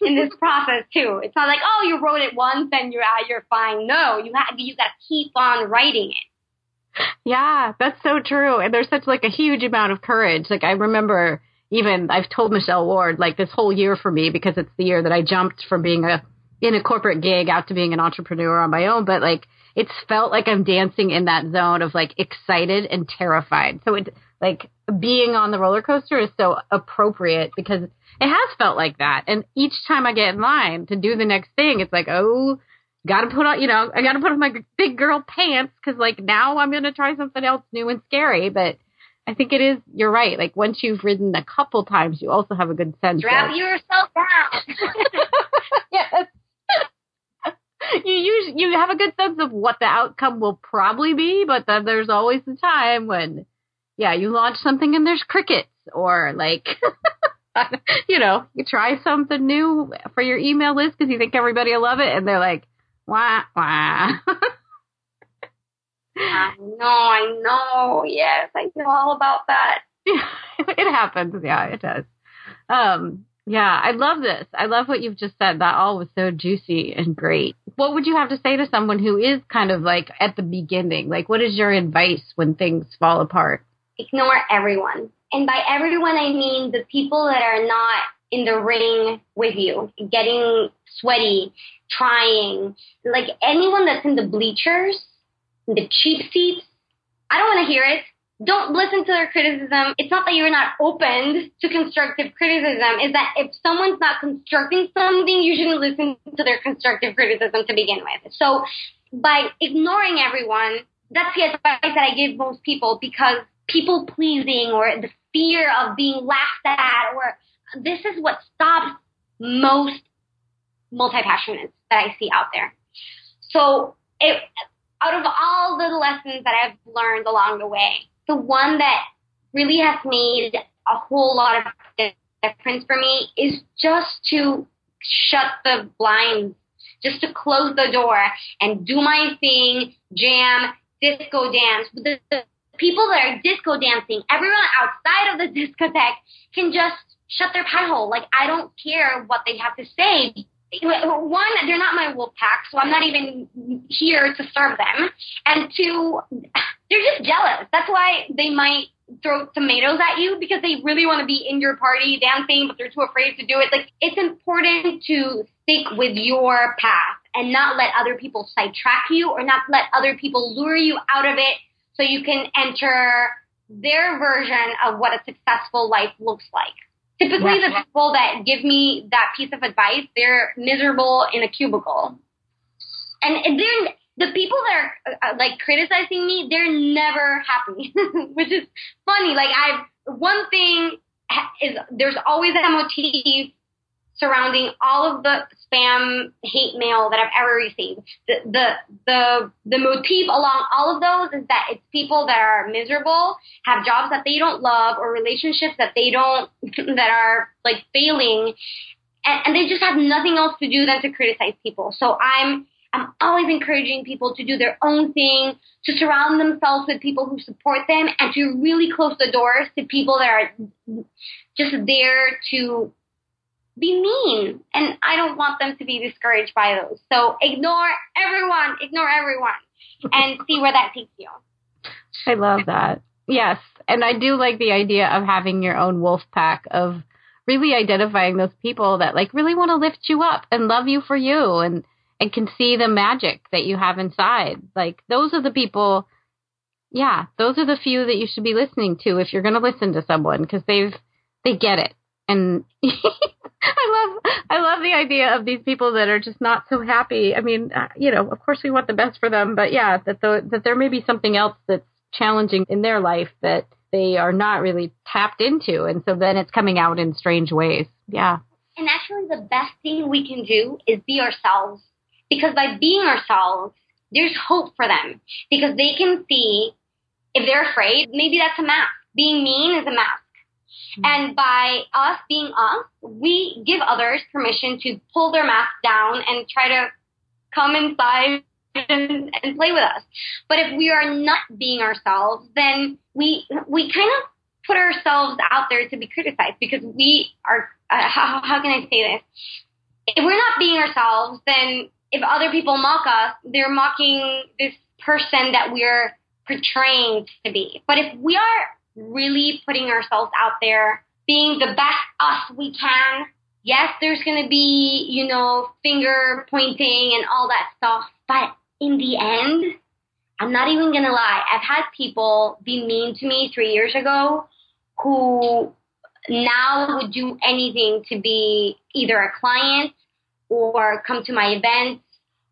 Speaker 2: in this [laughs] process too. It's not like oh you wrote it once and you're out you're fine. No, you have you got to keep on writing it.
Speaker 1: Yeah, that's so true. And there's such like a huge amount of courage. Like I remember even I've told Michelle Ward like this whole year for me because it's the year that I jumped from being a in a corporate gig out to being an entrepreneur on my own, but like it's felt like I'm dancing in that zone of like excited and terrified. So it like being on the roller coaster is so appropriate because it has felt like that. And each time I get in line to do the next thing, it's like, oh, got to put on, you know, I got to put on my big girl pants because like now I'm going to try something else new and scary. But I think it is, you're right. Like once you've ridden a couple times, you also have a good sense.
Speaker 2: Strap
Speaker 1: of,
Speaker 2: yourself down. [laughs]
Speaker 1: yes. you use you have a good sense of what the outcome will probably be, but then there's always the time when, yeah, you launch something and there's crickets or like, [laughs] you know, you try something new for your email list because you think everybody will love it, and they're like, wah wah.
Speaker 2: I know, I know. Yes, I know all about that. [laughs]
Speaker 1: it happens. Yeah, it does. Um, yeah, I love this. I love what you've just said. That all was so juicy and great. What would you have to say to someone who is kind of like at the beginning? Like, what is your advice when things fall apart?
Speaker 2: Ignore everyone. And by everyone, I mean the people that are not in the ring with you, getting sweaty, trying. Like anyone that's in the bleachers, the cheap seats, I don't want to hear it don't listen to their criticism. It's not that you're not open to constructive criticism. Is that if someone's not constructing something, you shouldn't listen to their constructive criticism to begin with. So by ignoring everyone, that's the advice that I give most people because people pleasing or the fear of being laughed at or this is what stops most multi-passionates that I see out there. So it, out of all the lessons that I've learned along the way, the one that really has made a whole lot of difference for me is just to shut the blinds, just to close the door and do my thing, jam, disco dance. The, the people that are disco dancing, everyone outside of the [laughs] discotheque can just shut their pie hole. Like I don't care what they have to say. One, they're not my wolf pack, so I'm not even here to serve them. And two, [sighs] they're just jealous. That's why they might throw tomatoes at you because they really want to be in your party dancing, but they're too afraid to do it. Like it's important to stick with your path and not let other people sidetrack you or not let other people lure you out of it so you can enter their version of what a successful life looks like. Typically, yeah. the people that give me that piece of advice, they're miserable in a cubicle. And they're, the people that are uh, like criticizing me, they're never happy, [laughs] which is funny. Like I've one thing is there's always a motif surrounding all of the spam hate mail that I've ever received. The the the the motif along all of those is that it's people that are miserable, have jobs that they don't love, or relationships that they don't [laughs] that are like failing, and, and they just have nothing else to do than to criticize people. So I'm I'm always encouraging people to do their own thing, to surround themselves with people who support them, and to really close the doors to people that are just there to be mean. And I don't want them to be discouraged by those. So ignore everyone, ignore everyone, and [laughs] see where that takes you.
Speaker 1: I love that. Yes. And I do like the idea of having your own wolf pack of really identifying those people that like really want to lift you up and love you for you and and can see the magic that you have inside. Like those are the people yeah, those are the few that you should be listening to if you're going to listen to someone because they've they get it. And [laughs] I love I love the idea of these people that are just not so happy. I mean, uh, you know, of course we want the best for them, but yeah, that the, that there may be something else that's challenging in their life that they are not really tapped into and so then it's coming out in strange ways. Yeah.
Speaker 2: And actually the best thing we can do is be ourselves because by being ourselves, there's hope for them because they can see if they're afraid, maybe that's a mask. Being mean is a mask. Mm-hmm. And by us being us, we give others permission to pull their mask down and try to come inside and, and play with us. But if we are not being ourselves, then we we kind of put ourselves out there to be criticized because we are. Uh, how, how can I say this? If we're not being ourselves, then if other people mock us, they're mocking this person that we're portraying to be. But if we are really putting ourselves out there, being the best us we can, yes, there's going to be, you know, finger pointing and all that stuff. But in the end, I'm not even going to lie. I've had people be mean to me three years ago who now would do anything to be either a client or come to my events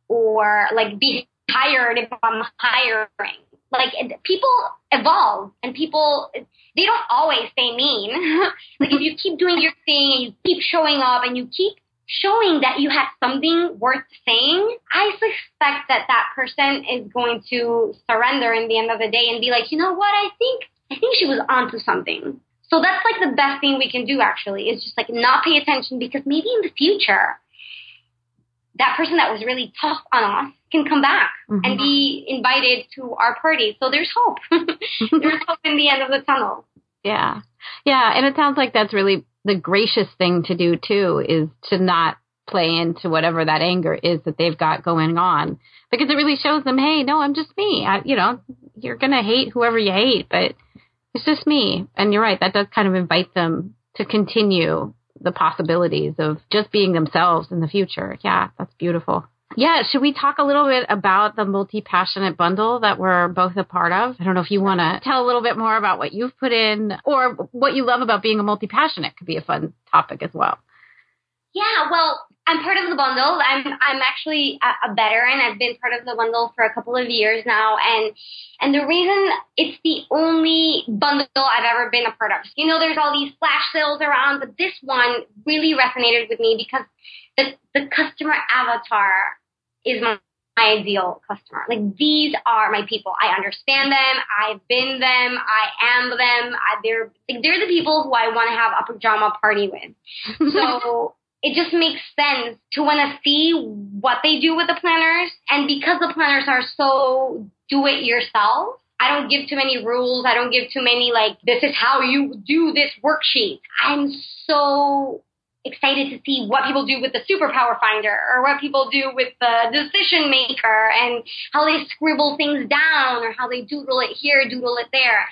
Speaker 2: or like be hired if I'm hiring. Like people evolve and people, they don't always stay mean. [laughs] like if you keep doing your thing and you keep showing up and you keep showing that you have something worth saying, I suspect that that person is going to surrender in the end of the day and be like, you know what? I think, I think she was onto something. So that's like the best thing we can do actually is just like not pay attention because maybe in the future that person that was really tough on us can come back mm-hmm. and be invited to our party. So there's hope. [laughs] there's [laughs] hope in the end of the tunnel.
Speaker 1: Yeah. Yeah. And it sounds like that's really the gracious thing to do too, is to not play into whatever that anger is that they've got going on because it really shows them, Hey, no, I'm just me. I, you know, you're going to hate whoever you hate, but it's just me. And you're right. That does kind of invite them to continue the possibilities of just being themselves in the future. Yeah, that's beautiful. Yeah, should we talk a little bit about the multi passionate bundle that we're both a part of? I don't know if you want to tell a little bit more about what you've put in or what you love about being a multi passionate could be a fun topic as well.
Speaker 2: Yeah, well, I'm part of the bundle. I'm I'm actually a, a veteran. I've been part of the bundle for a couple of years now, and and the reason it's the only bundle I've ever been a part of. You know, there's all these flash sales around, but this one really resonated with me because the the customer avatar is my, my ideal customer. Like these are my people. I understand them. I've been them. I am them. I, they're like, they're the people who I want to have a pajama party with. [laughs] So it just makes sense to want to see what they do with the planners. And because the planners are so do it yourself, I don't give too many rules. I don't give too many like, this is how you do this worksheet. I'm so excited to see what people do with the superpower finder or what people do with the decision maker and how they scribble things down or how they doodle it here, doodle it there.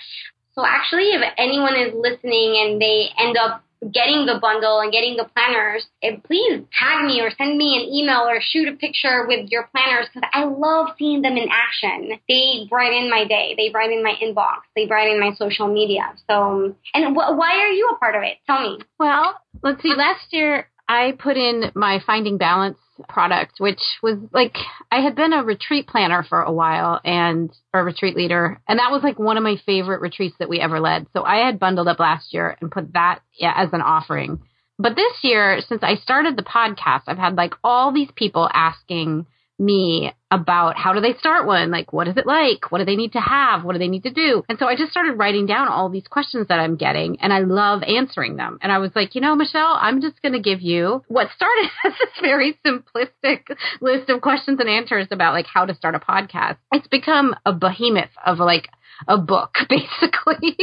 Speaker 2: So actually, if anyone is listening and they end up getting the bundle and getting the planners, eh, please tag me or send me an email or shoot a picture with your planners because I love seeing them in action. They brighten my day. They brighten my inbox. They brighten my social media. So, and wh- why are you a part of it? Tell me.
Speaker 1: Well, let's see. Last year I put in my Finding Balance product, which was like I had been a retreat planner for a while and a retreat leader, and that was like one of my favorite retreats that we ever led. So I had bundled up last year and put that yeah, as an offering. But this year, since I started the podcast, I've had like all these people asking me about how do they start one? Like, what is it like? What do they need to have? What do they need to do? And so I just started writing down all these questions that I'm getting and I love answering them. And I was like, you know, Michelle, I'm just going to give you what started [laughs] as this very simplistic list of questions and answers about like how to start a podcast. It's become a behemoth of like a book [laughs] basically.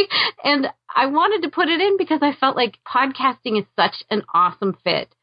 Speaker 1: and I wanted to put it in because I felt like podcasting is such an awesome fit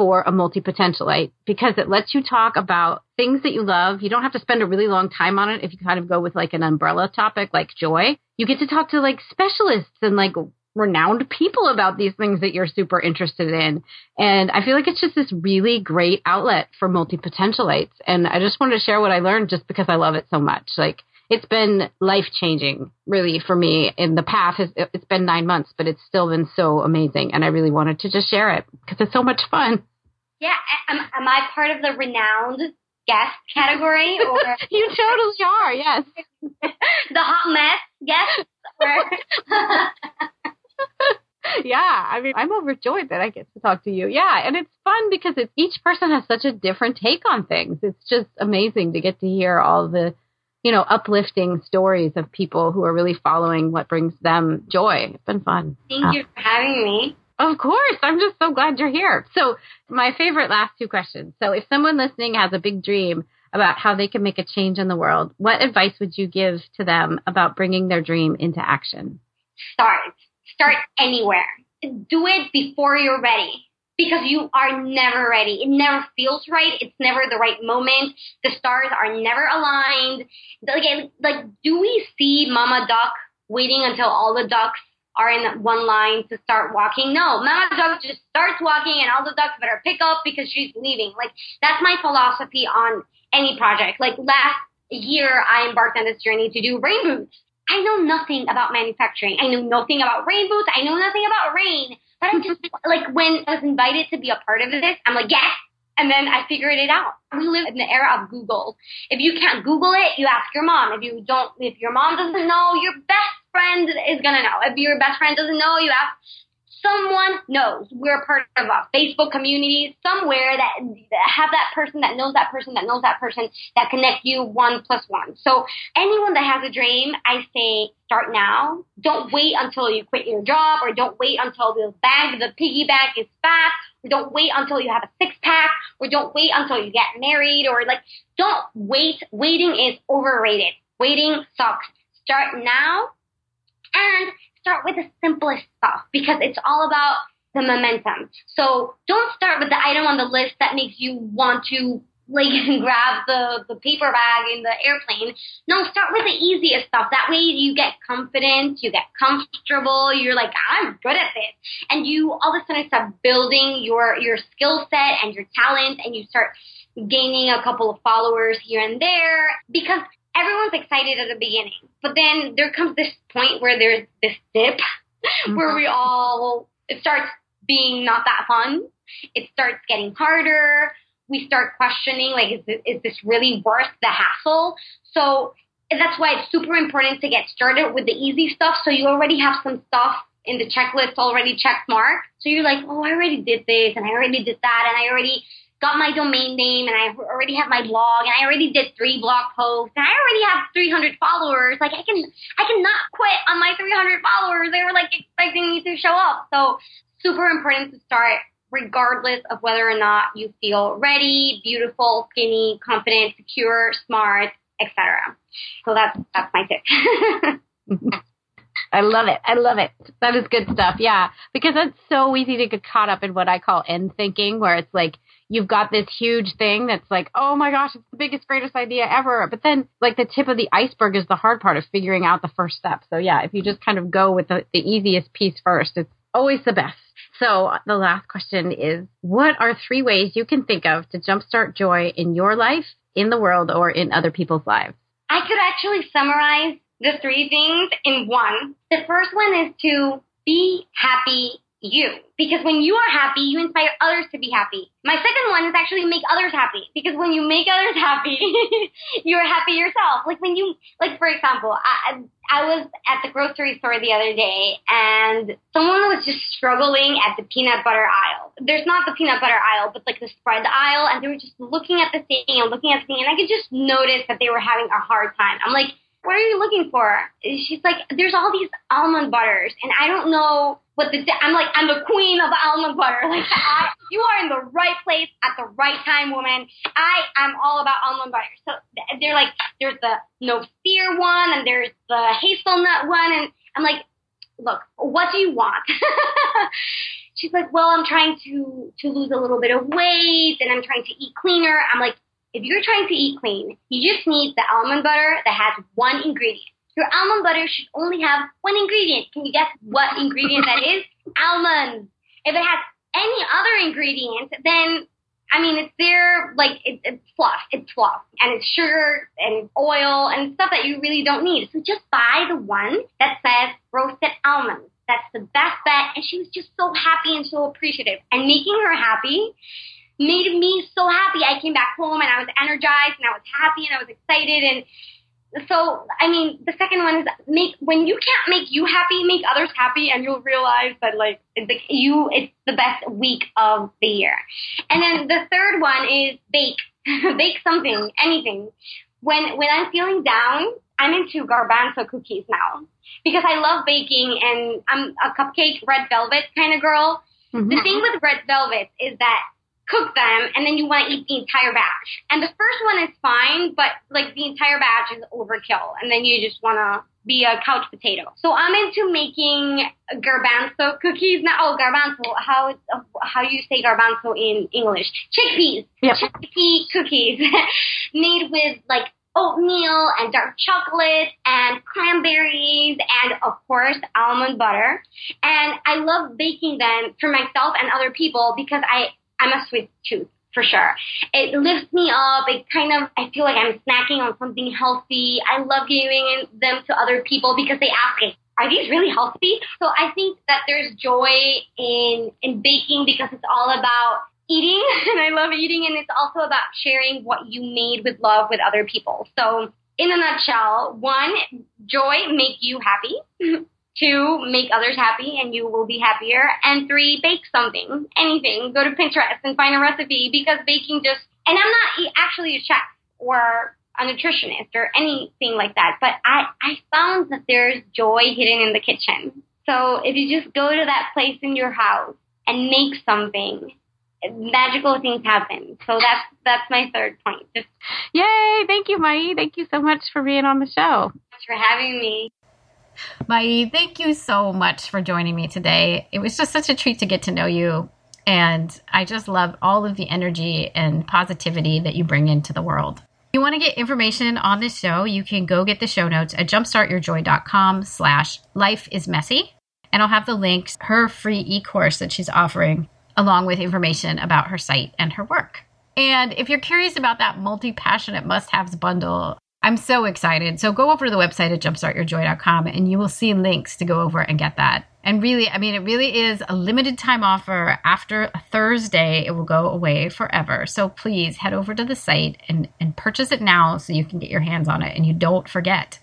Speaker 1: for a multi potentialite because it lets you talk about things that you love. You don't have to spend a really long time on it if you kind of go with like an umbrella topic like joy. You get to talk to like specialists and like renowned people about these things that you're super interested in. And I feel like it's just this really great outlet for multi potentialites. And I just wanted to share what I learned just because I love it so much. Like it's been life changing really for me in the past. It's been nine months, but it's still been so amazing. And I really wanted to just share it because it's so much fun.
Speaker 2: Yeah, am, am I part of the renowned guest category? Or [laughs]
Speaker 1: you totally are. Yes, [laughs]
Speaker 2: the hot mess guest. [laughs]
Speaker 1: yeah, I mean, I'm overjoyed that I get to talk to you. Yeah, and it's fun because it's, each person has such a different take on things. It's just amazing to get to hear all the, you know, uplifting stories of people who are really following what brings them joy. It's been fun.
Speaker 2: Thank uh, you for having me.
Speaker 1: Of course. I'm just so glad you're here. So, my favorite last two questions. So, if someone listening has a big dream about how they can make a change in the world, what advice would you give to them about bringing their dream into action?
Speaker 2: Start. Start anywhere. Do it before you're ready because you are never ready. It never feels right. It's never the right moment. The stars are never aligned. Like, like do we see Mama Duck waiting until all the ducks are in one line to start walking. No, Mama Duck just starts walking and all the ducks better pick up because she's leaving. Like that's my philosophy on any project. Like last year I embarked on this journey to do rain boots. I know nothing about manufacturing. I know nothing about rain boots. I know nothing about rain. But I'm just [laughs] like when I was invited to be a part of this, I'm like, yes. And then I figured it out. We live in the era of Google. If you can't Google it, you ask your mom. If you don't, if your mom doesn't know, your best friend is gonna know. If your best friend doesn't know, you ask someone knows. We're part of a Facebook community somewhere that, that have that person that knows that person that knows that person that connect you one plus one. So anyone that has a dream, I say start now. Don't wait until you quit your job or don't wait until the bag, the piggy bank is fat. Or don't wait until you have a six pack or don't wait until you get married or like don't wait. Waiting is overrated. Waiting sucks. Start now and start with the simplest stuff because it's all about the momentum. So don't start with the item on the list that makes you want to like [laughs] grab the, the paper bag in the airplane. No, start with the easiest stuff. That way you get confident, you get comfortable, you're like, I'm good at this. And you all of a sudden start building your, your skill set and your talent and you start gaining a couple of followers here and there because everyone's excited at the beginning, but then there comes this point where there's this dip mm-hmm. [laughs] where we all, it starts being not that fun. It starts getting harder. We start questioning, like, is this, is this really worth the hassle? So that's why it's super important to get started with the easy stuff. So you already have some stuff in the checklist already checked mark. So you're like, oh, I already did this and I already did that and I already got my domain name and I already have my blog and I already did three blog posts and I already have 300 followers. Like I can, I cannot quit on my 300 followers. They were like expecting me to show up. So super important to start regardless of whether or not you feel ready, beautiful, skinny, confident, secure, smart, etc. So that's, that's my tip. [laughs]
Speaker 1: I love it. I love it. That is good stuff. Yeah. Because it's so easy to get caught up in what I call end thinking, where it's like, you've got this huge thing that's like, oh my gosh, it's the biggest, greatest idea ever. But then, like, the tip of the iceberg is the hard part of figuring out the first step. So, yeah, if you just kind of go with the, the easiest piece first, it's always the best. So, the last question is What are three ways you can think of to jumpstart joy in your life, in the world, or in other people's lives?
Speaker 2: I could actually summarize the three things in one. The first one is to be happy you. Because when you are happy, you inspire others to be happy. My second one is actually make others happy. Because when you make others [laughs] happy, you're happy yourself. Like when you, like for example, I, I was at the grocery store the other day and someone was just struggling at the peanut butter aisle. There's not the peanut butter aisle, but like the spread aisle. And they were just looking at the thing and looking at the thing. And I could just notice that they were having a hard time. I'm like, what are you looking for? She's like, there's all these almond butters, and I don't know what the. I'm like, I'm the queen of almond butter. [laughs] Like, I, you are in the right place at the right time, woman. I am all about almond butter. So they're like, there's the no fear one, and there's the hazelnut one, and I'm like, look, what do you want? [laughs] She's like, well, I'm trying to to lose a little bit of weight, and I'm trying to eat cleaner. I'm like, if you're trying to eat clean, you just need the almond butter that has one ingredient. Your almond butter should only have one ingredient. Can you guess what ingredient that is? [laughs] Almonds. If it has any other ingredient, then I mean, it's there, like, it, it's fluff. It's fluff. And it's sugar and oil and stuff that you really don't need. So just buy the one that says roasted almonds. That's the best bet. And she was just so happy and so appreciative. And making her happy made me so happy. I came back home and I was energized and I was happy and I was excited and so I mean the second one is make when you can't make you happy, make others happy and you'll realize that like it's you it's the best week of the year. And then the third one is bake. [laughs] bake something, anything. When when I'm feeling down, I'm into garbanzo cookies now because I love baking and I'm a cupcake red velvet kind of girl Mm-hmm. The thing with red velvets is that cook them and then you want to eat the entire batch. And the first one is fine, but like the entire batch is overkill. And then you just want to be a couch potato. So I'm into making garbanzo cookies. Now, oh, garbanzo. How how do you say garbanzo in English? Chickpeas.
Speaker 3: Yep.
Speaker 2: Chickpea cookies [laughs] made with like oatmeal and dark chocolate and cranberries and of course almond butter. And I love baking them for myself and other people because I I'm a sweet tooth for sure. It lifts me up. It kind of, I feel like I'm snacking on something healthy. I love giving them to other people because they ask me, are these really healthy? So I think that there's joy in, in baking because it's all about eating [laughs] and I love eating and it's also about sharing what you made with love with other people. So in a nutshell, one, joy make you happy. [laughs] Two, make others happy and you will be happier. And three, bake something, anything. Go to Pinterest and find a recipe because baking just, and I'm not actually a chef or a nutritionist or anything like that, but I, I found that there's joy hidden in the kitchen. So if you just go to that place in your house and make something, magical things happen. So that's that's my third point. Just
Speaker 3: Yay, thank you, Mayi. Thank you so much for being on the show.
Speaker 2: Thanks for having me.
Speaker 1: Mayi, thank you so much for joining me today. It was just such a treat to get to know you. And I just love all of the energy and positivity that you bring into the world. If you want to get information on this show, you can go get the show notes at jumpstartyourjoy.com slash life is messy. And I'll have the links, her free e-course that she's offering, along with information about her site and her work. And if you're curious about that multi-passionate must-haves bundle, I'm so excited. So go over to the website at jumpstartyourjoy.com and you will see links to go over and get that. And really, I mean, it really is a limited time offer. After Thursday, it will go away forever. So please head over to the site and, and purchase it now so you can get your hands on it and you don't forget.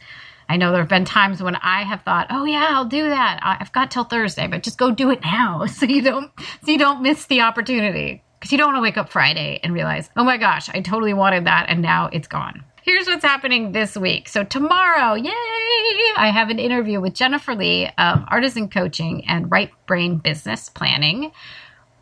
Speaker 1: I know there have been times when I have thought, "Oh yeah, I'll do that. I've got till Thursday, but just go do it now [laughs] so you don't so you don't miss the opportunity." Because you don't want to wake up Friday and realize, "Oh my gosh, I totally wanted that and now it's gone." Here's what's happening this week. So tomorrow, yay, I have an interview with Jennifer Lee of Artizen Coaching and Right Brain Business Planning.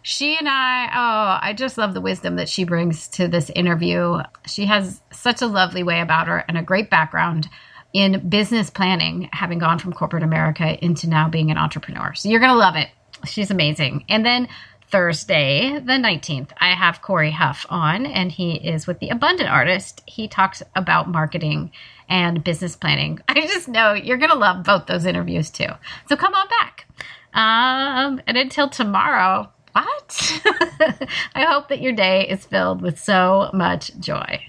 Speaker 1: She and I, oh, I just love the wisdom that she brings to this interview. She has such a lovely way about her and a great background in business planning, having gone from corporate America into now being an entrepreneur. So you're going to love it. She's amazing. And then Thursday, the 19th, I have Cory Huff on, and he is with the Abundant Artist. He talks about marketing and business planning. [laughs] I just know you're going to love both those interviews too. So come on back. Um, and until tomorrow, what? [laughs] I hope that your day is filled with so much joy.